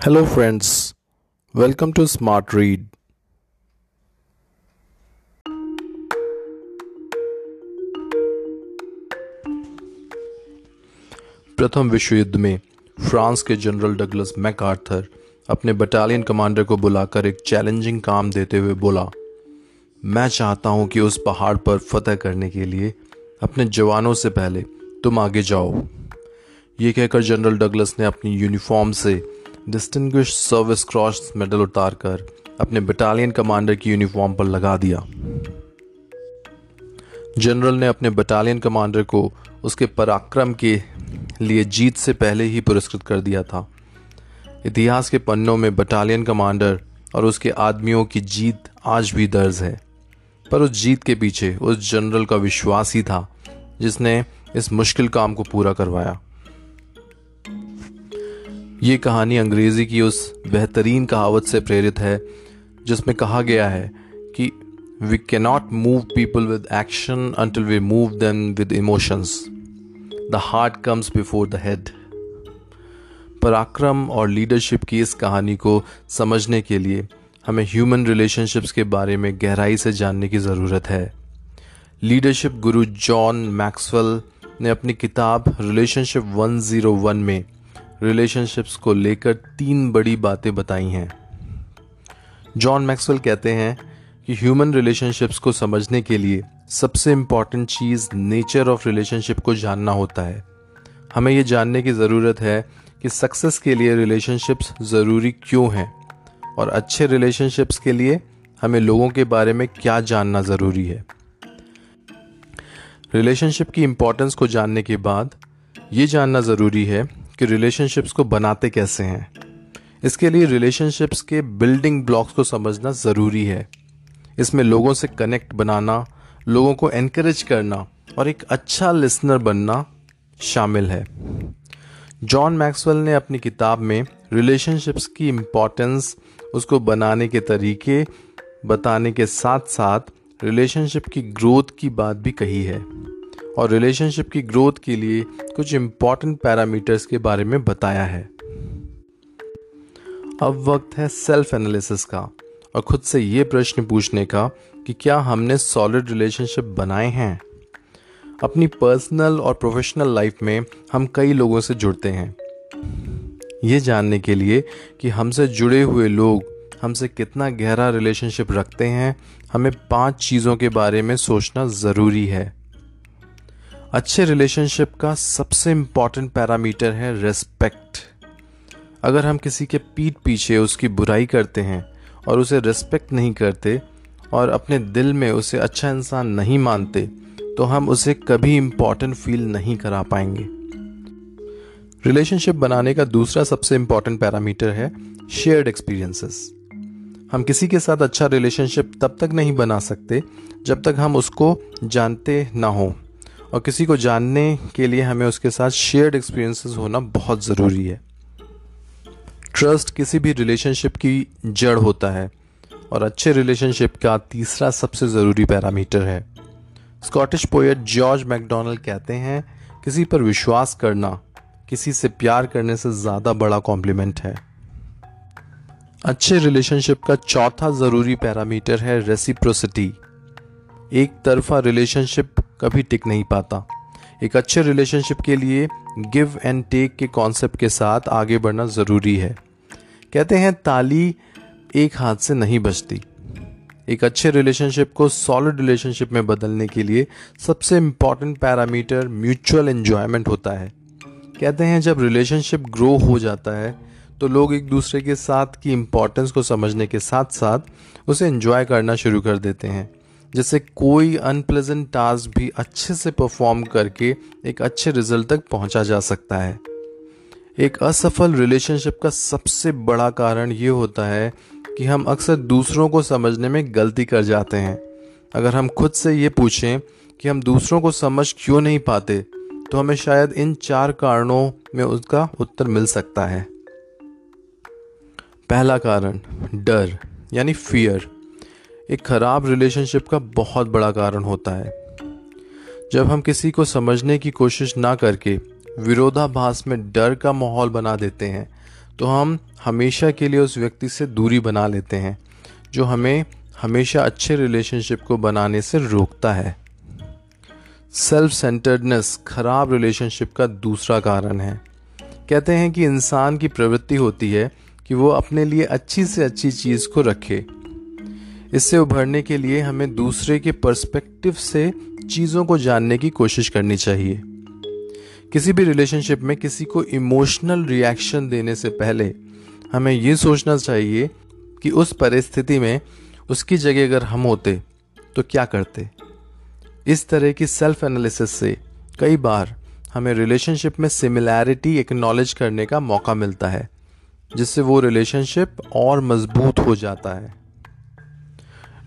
Hello, friends. Welcome to Smart Read. प्रथम विश्व युद्ध में फ्रांस के जनरल डगलस मैकआर्थर अपने बटालियन कमांडर को बुलाकर एक चैलेंजिंग काम देते हुए बोला मैं चाहता हूँ कि उस पहाड़ पर फतह करने के लिए अपने जवानों से पहले तुम आगे जाओ ये कहकर जनरल डगलस ने अपनी यूनिफॉर्म से डिस्टिंग्विश सर्विस क्रॉस मेडल उतारकर अपने बटालियन कमांडर की यूनिफॉर्म पर लगा दिया। जनरल ने अपने बटालियन कमांडर को उसके पराक्रम के लिए जीत से पहले ही पुरस्कृत कर दिया था। इतिहास के पन्नों में बटालियन कमांडर और उसके आदमियों की जीत आज भी दर्ज है। पर उस जीत के पीछे उस जनरल का विश्वास ही था, जिसने इस मुश्किल काम को पूरा करवाया। ये कहानी अंग्रेज़ी की उस बेहतरीन कहावत से प्रेरित है, जिसमें कहा गया है कि we cannot move people with action until we move them with emotions the heart comes before the head पराक्रम और लीडरशिप की इस कहानी को समझने के लिए हमें ह्यूमन रिलेशनशिप्स के बारे में गहराई से जानने की ज़रूरत है। लीडरशिप गुरु जॉन मैक्सवेल ने अपनी किताब रिलेशनशिप 101 में रिलेशनशिप्स को लेकर तीन बड़ी बातें बताई हैं। जॉन मैक्सवेल कहते हैं कि ह्यूमन रिलेशनशिप्स को समझने के लिए सबसे इंपॉर्टेंट चीज़ नेचर ऑफ़ रिलेशनशिप को जानना होता है। हमें ये जानने की ज़रूरत है कि सक्सेस के लिए रिलेशनशिप्स ज़रूरी क्यों हैं और अच्छे रिलेशनशिप्स के लिए हमें लोगों के बारे में क्या जानना ज़रूरी है। रिलेशनशिप की इम्पोर्टेंस को जानने के बाद ये जानना ज़रूरी है कि रिलेशनशिप्स को बनाते कैसे हैं। इसके लिए रिलेशनशिप्स के बिल्डिंग ब्लॉक्स को समझना ज़रूरी है। इसमें लोगों से कनेक्ट बनाना, लोगों को एनकरेज करना और एक अच्छा लिसनर बनना शामिल है। जॉन मैक्सवेल ने अपनी किताब में रिलेशनशिप्स की इम्पोर्टेंस उसको बनाने के तरीके, बताने के साथ साथ रिलेशनशिप की ग्रोथ की बात भी कही है। और रिलेशनशिप की ग्रोथ के लिए कुछ इंपॉर्टेंट पैरामीटर्स के बारे में बताया है। अब वक्त है सेल्फ एनालिसिस का और खुद से ये प्रश्न पूछने का कि क्या हमने सॉलिड रिलेशनशिप बनाए हैं? अपनी पर्सनल और प्रोफेशनल लाइफ में हम कई लोगों से जुड़ते हैं। ये जानने के लिए कि हमसे जुड़े हुए लोग हमसे कितना गहरा रिलेशनशिप रखते हैं, हमें पाँच चीज़ों के बारे में सोचना ज़रूरी है। अच्छे रिलेशनशिप का सबसे इंपॉर्टेंट पैरामीटर है रेस्पेक्ट अगर हम किसी के पीठ पीछे उसकी बुराई करते हैं और उसे रेस्पेक्ट नहीं करते और अपने दिल में उसे अच्छा इंसान नहीं मानते तो हम उसे कभी इंपॉर्टेंट फील नहीं करा पाएँगे. रिलेशनशिप बनाने का दूसरा सबसे इंपॉर्टेंट पैरामीटर है शेयर्ड एक्सपीरियंसेस हम किसी के साथ अच्छा रिलेशनशिप तब तक नहीं बना सकते जब तक हम उसको जानते ना हों. और किसी को जानने के लिए हमें उसके साथ शेयर्ड एक्सपीरियंसेस होना बहुत ज़रूरी है। ट्रस्ट किसी भी रिलेशनशिप की जड़ होता है और अच्छे रिलेशनशिप का तीसरा सबसे ज़रूरी पैरामीटर है। स्कॉटिश पोएट जॉर्ज मैकडोनल्ड कहते हैं, किसी पर विश्वास करना किसी से प्यार करने से ज़्यादा बड़ा कॉम्प्लीमेंट है। अच्छे रिलेशनशिप का चौथा ज़रूरी पैरामीटर है रेसिप्रोसिटी एक तरफा रिलेशनशिप कभी टिक नहीं पाता। एक अच्छे रिलेशनशिप के लिए गिव एंड टेक के कॉन्सेप्ट के साथ आगे बढ़ना ज़रूरी है। कहते हैं, ताली एक हाथ से नहीं बजती। एक अच्छे रिलेशनशिप को सॉलिड रिलेशनशिप में बदलने के लिए सबसे इंपॉर्टेंट पैरामीटर म्यूचुअल एन्जॉयमेंट होता है। कहते हैं, जब रिलेशनशिप ग्रो हो जाता है तो लोग एक दूसरे के साथ की इम्पोर्टेंस को समझने के साथ साथ उसे एंजॉय करना शुरू कर देते हैं। जिससे कोई अनप्लेजेंट टास्क भी अच्छे से परफॉर्म करके एक अच्छे रिज़ल्ट तक पहुँचा जा सकता है। एक असफल रिलेशनशिप का सबसे बड़ा कारण ये होता है कि हम अक्सर दूसरों को समझने में गलती कर जाते हैं। अगर हम खुद से ये पूछें कि हम दूसरों को समझ क्यों नहीं पाते तो हमें शायद इन चार कारणों में उसका उत्तर मिल सकता है। पहला कारण, डर, यानी फियर एक ख़राब रिलेशनशिप का बहुत बड़ा कारण होता है। जब हम किसी को समझने की कोशिश ना करके विरोधाभास में डर का माहौल बना देते हैं तो हम हमेशा के लिए उस व्यक्ति से दूरी बना लेते हैं, जो हमें हमेशा अच्छे रिलेशनशिप को बनाने से रोकता है। सेल्फ सेंटर्डनेस खराब रिलेशनशिप का दूसरा कारण है। कहते हैं कि इंसान की प्रवृत्ति होती है कि वो अपने लिए अच्छी से अच्छी चीज़ को रखे। इससे उभरने के लिए हमें दूसरे के पर्सपेक्टिव से चीज़ों को जानने की कोशिश करनी चाहिए। किसी भी रिलेशनशिप में किसी को इमोशनल रिएक्शन देने से पहले हमें ये सोचना चाहिए कि उस परिस्थिति में उसकी जगह अगर हम होते तो क्या करते? इस तरह की सेल्फ एनालिसिस से कई बार हमें रिलेशनशिप में सिमिलैरिटी एक्नॉलेज करने का मौका मिलता है, जिससे वो रिलेशनशिप और मज़बूत हो जाता है।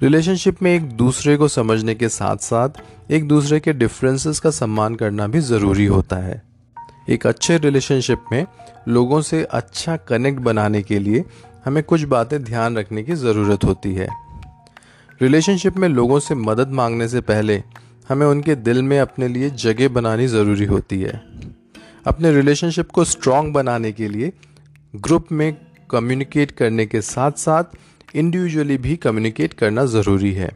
रिलेशनशिप में एक दूसरे को समझने के साथ साथ एक दूसरे के डिफरेंसेस का सम्मान करना भी ज़रूरी होता है। एक अच्छे रिलेशनशिप में लोगों से अच्छा कनेक्ट बनाने के लिए हमें कुछ बातें ध्यान रखने की ज़रूरत होती है। रिलेशनशिप में लोगों से मदद मांगने से पहले हमें उनके दिल में अपने लिए जगह बनानी ज़रूरी होती है। अपने रिलेशनशिप को स्ट्रॉन्ग बनाने के लिए ग्रुप में कम्युनिकेट करने के साथ साथ इंडिविजुअली भी कम्युनिकेट करना ज़रूरी है।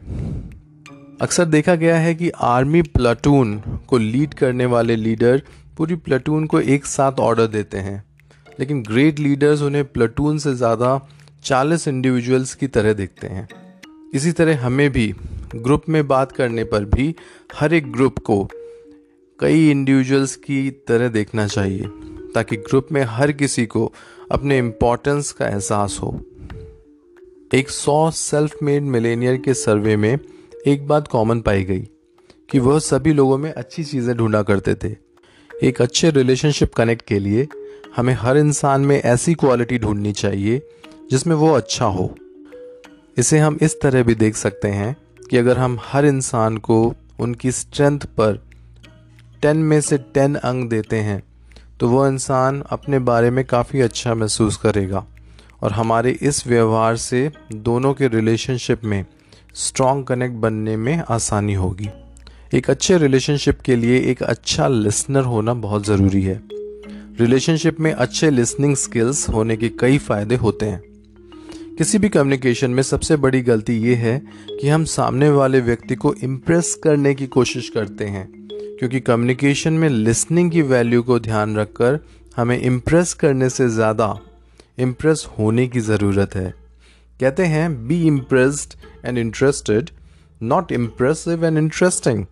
अक्सर देखा गया है कि आर्मी प्लाटून को लीड करने वाले लीडर पूरी प्लाटून को एक साथ ऑर्डर देते हैं। लेकिन ग्रेट लीडर्स उन्हें प्लाटून से ज़्यादा 40 इंडिविजुअल्स की तरह देखते हैं। इसी तरह हमें भी ग्रुप में बात करने पर भी हर एक ग्रुप को कई इंडिविजुअल्स की तरह देखना चाहिए, ताकि ग्रुप में हर किसी को अपने इम्पोर्टेंस का एहसास हो। एक सौ सेल्फ मेड मिलेनियर के सर्वे में एक बात कॉमन पाई गई कि वह सभी लोगों में अच्छी चीज़ें ढूंढा करते थे। एक अच्छे रिलेशनशिप कनेक्ट के लिए हमें हर इंसान में ऐसी क्वालिटी ढूंढनी चाहिए जिसमें वो अच्छा हो। इसे हम इस तरह भी देख सकते हैं कि अगर हम हर इंसान को उनकी स्ट्रेंथ पर टेन में से टेन अंक देते हैं तो वो इंसान अपने बारे में काफ़ी अच्छा महसूस करेगा। और हमारे इस व्यवहार से दोनों के रिलेशनशिप में स्ट्रॉन्ग कनेक्ट बनने में आसानी होगी। एक अच्छे रिलेशनशिप के लिए एक अच्छा लिसनर होना बहुत ज़रूरी है। रिलेशनशिप में अच्छे लिसनिंग स्किल्स होने के कई फ़ायदे होते हैं। किसी भी कम्युनिकेशन में सबसे बड़ी गलती ये है कि हम सामने वाले व्यक्ति को इम्प्रेस करने की कोशिश करते हैं, क्योंकि कम्युनिकेशन में लिसनिंग की वैल्यू को ध्यान रखकर हमें इम्प्रेस करने से ज़्यादा इम्प्रेस होने की ज़रूरत है। कहते हैं be impressed and interested not impressive and interesting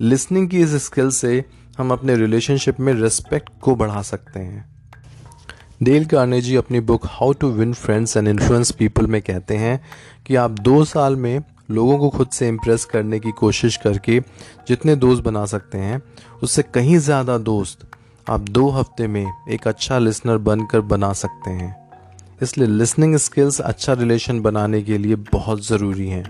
listening की इस स्किल से हम अपने रिलेशनशिप में रिस्पेक्ट को बढ़ा सकते हैं। डेल कार्नेजी अपनी book how to win friends and influence people में कहते हैं कि आप दो साल में लोगों को खुद से इम्प्रेस करने की कोशिश करके जितने दोस्त बना सकते हैं, उससे कहीं ज़्यादा दोस्त आप दो हफ़्ते में एक अच्छा लिसनर बनकर बना सकते हैं। इसलिए लिसनिंग स्किल्स अच्छा रिलेशन बनाने के लिए बहुत ज़रूरी हैं।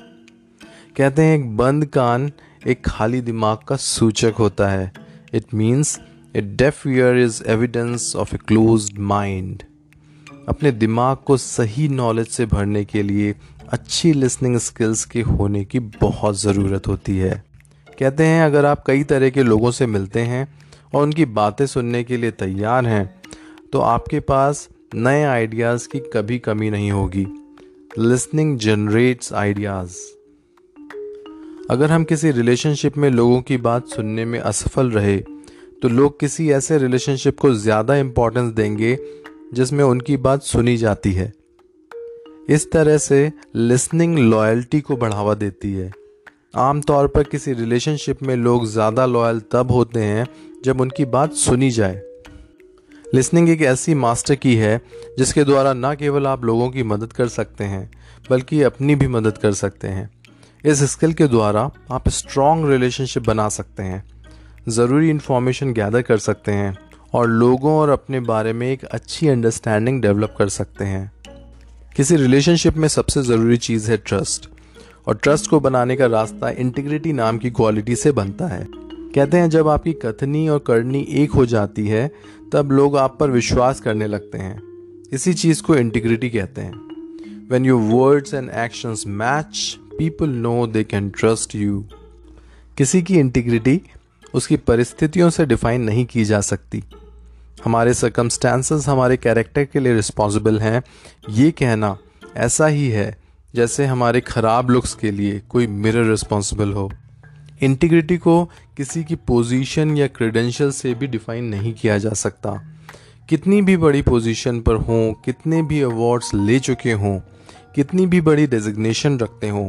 कहते हैं, एक बंद कान एक खाली दिमाग का सूचक होता है। It means a deaf ear is evidence of a close mind अपने दिमाग को सही नॉलेज से भरने के लिए अच्छी लिसनिंग स्किल्स के होने की बहुत ज़रूरत होती है। कहते हैं, अगर आप कई तरह के लोगों से मिलते हैं और उनकी बातें सुनने के लिए तैयार हैं तो आपके पास नए आइडियाज़ की कभी कमी नहीं होगी। लिसनिंग जनरेट्स आइडियाज़ अगर हम किसी रिलेशनशिप में लोगों की बात सुनने में असफल रहे तो लोग किसी ऐसे रिलेशनशिप को ज़्यादा इम्पोर्टेंस देंगे, जिसमें उनकी बात सुनी जाती है। इस तरह से लिसनिंग लॉयल्टी को बढ़ावा देती है। आमतौर पर किसी रिलेशनशिप में लोग ज़्यादा लॉयल तब होते हैं जब उनकी बात सुनी जाए। लिसनिंग एक ऐसी मास्टर की है, जिसके द्वारा न केवल आप लोगों की मदद कर सकते हैं, बल्कि अपनी भी मदद कर सकते हैं। इस स्किल के द्वारा आप स्ट्रॉन्ग रिलेशनशिप बना सकते हैं, ज़रूरी इन्फॉर्मेशन गैदर कर सकते हैं, और लोगों और अपने बारे में एक अच्छी अंडरस्टैंडिंग डेवलप कर सकते हैं। किसी रिलेशनशिप में सबसे ज़रूरी चीज़ है ट्रस्ट और ट्रस्ट को बनाने का रास्ता इंटीग्रिटी नाम की क्वालिटी से बनता है। कहते हैं, जब आपकी कथनी और करनी एक हो जाती है, तब लोग आप पर विश्वास करने लगते हैं। इसी चीज़ को इंटीग्रिटी कहते हैं। When your words and actions match people know they can trust you किसी की इंटीग्रिटी उसकी परिस्थितियों से डिफाइन नहीं की जा सकती। हमारे सर्कमस्टांसेस हमारे कैरेक्टर के लिए रिस्पॉन्सिबल हैं। ये कहना ऐसा ही है जैसे हमारे ख़राब लुक्स के लिए कोई मिरर रिस्पॉन्सिबल हो। इंटीग्रिटी को किसी की पोजीशन या क्रेडेंशियल से भी डिफाइन नहीं किया जा सकता। कितनी भी बड़ी पोजीशन पर हों, कितने भी अवार्ड्स ले चुके हों, कितनी भी बड़ी डेजिग्नेशन रखते हों,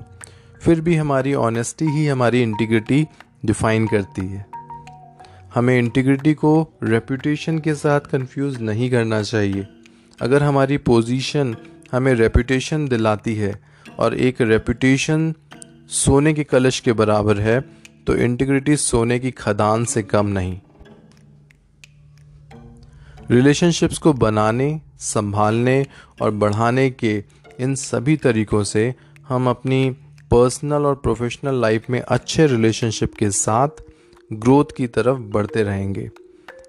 फिर भी हमारी ऑनेस्टी ही हमारी इंटीग्रिटी डिफाइन करती है। हमें इंटीग्रिटी को रेपुटेशन के साथ कंफ्यूज नहीं करना चाहिए। अगर हमारी पोजीशन हमें रेपुटेशन दिलाती है और एक रेपुटेशन सोने के कलश के बराबर है तो इंटीग्रिटी सोने की खदान से कम नहीं। रिलेशनशिप्स को बनाने, संभालने और बढ़ाने के इन सभी तरीकों से हम अपनी पर्सनल और प्रोफेशनल लाइफ में अच्छे रिलेशनशिप के साथ ग्रोथ की तरफ़ बढ़ते रहेंगे।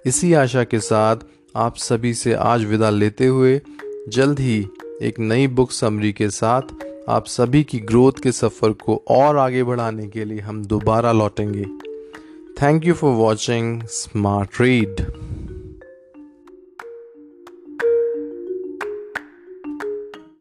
इसी आशा के साथ आप सभी से आज विदा लेते हुए जल्द ही एक नई बुक समरी के साथ आप सभी की ग्रोथ के सफ़र को और आगे बढ़ाने के लिए हम दोबारा लौटेंगे। Thank you for watching smart read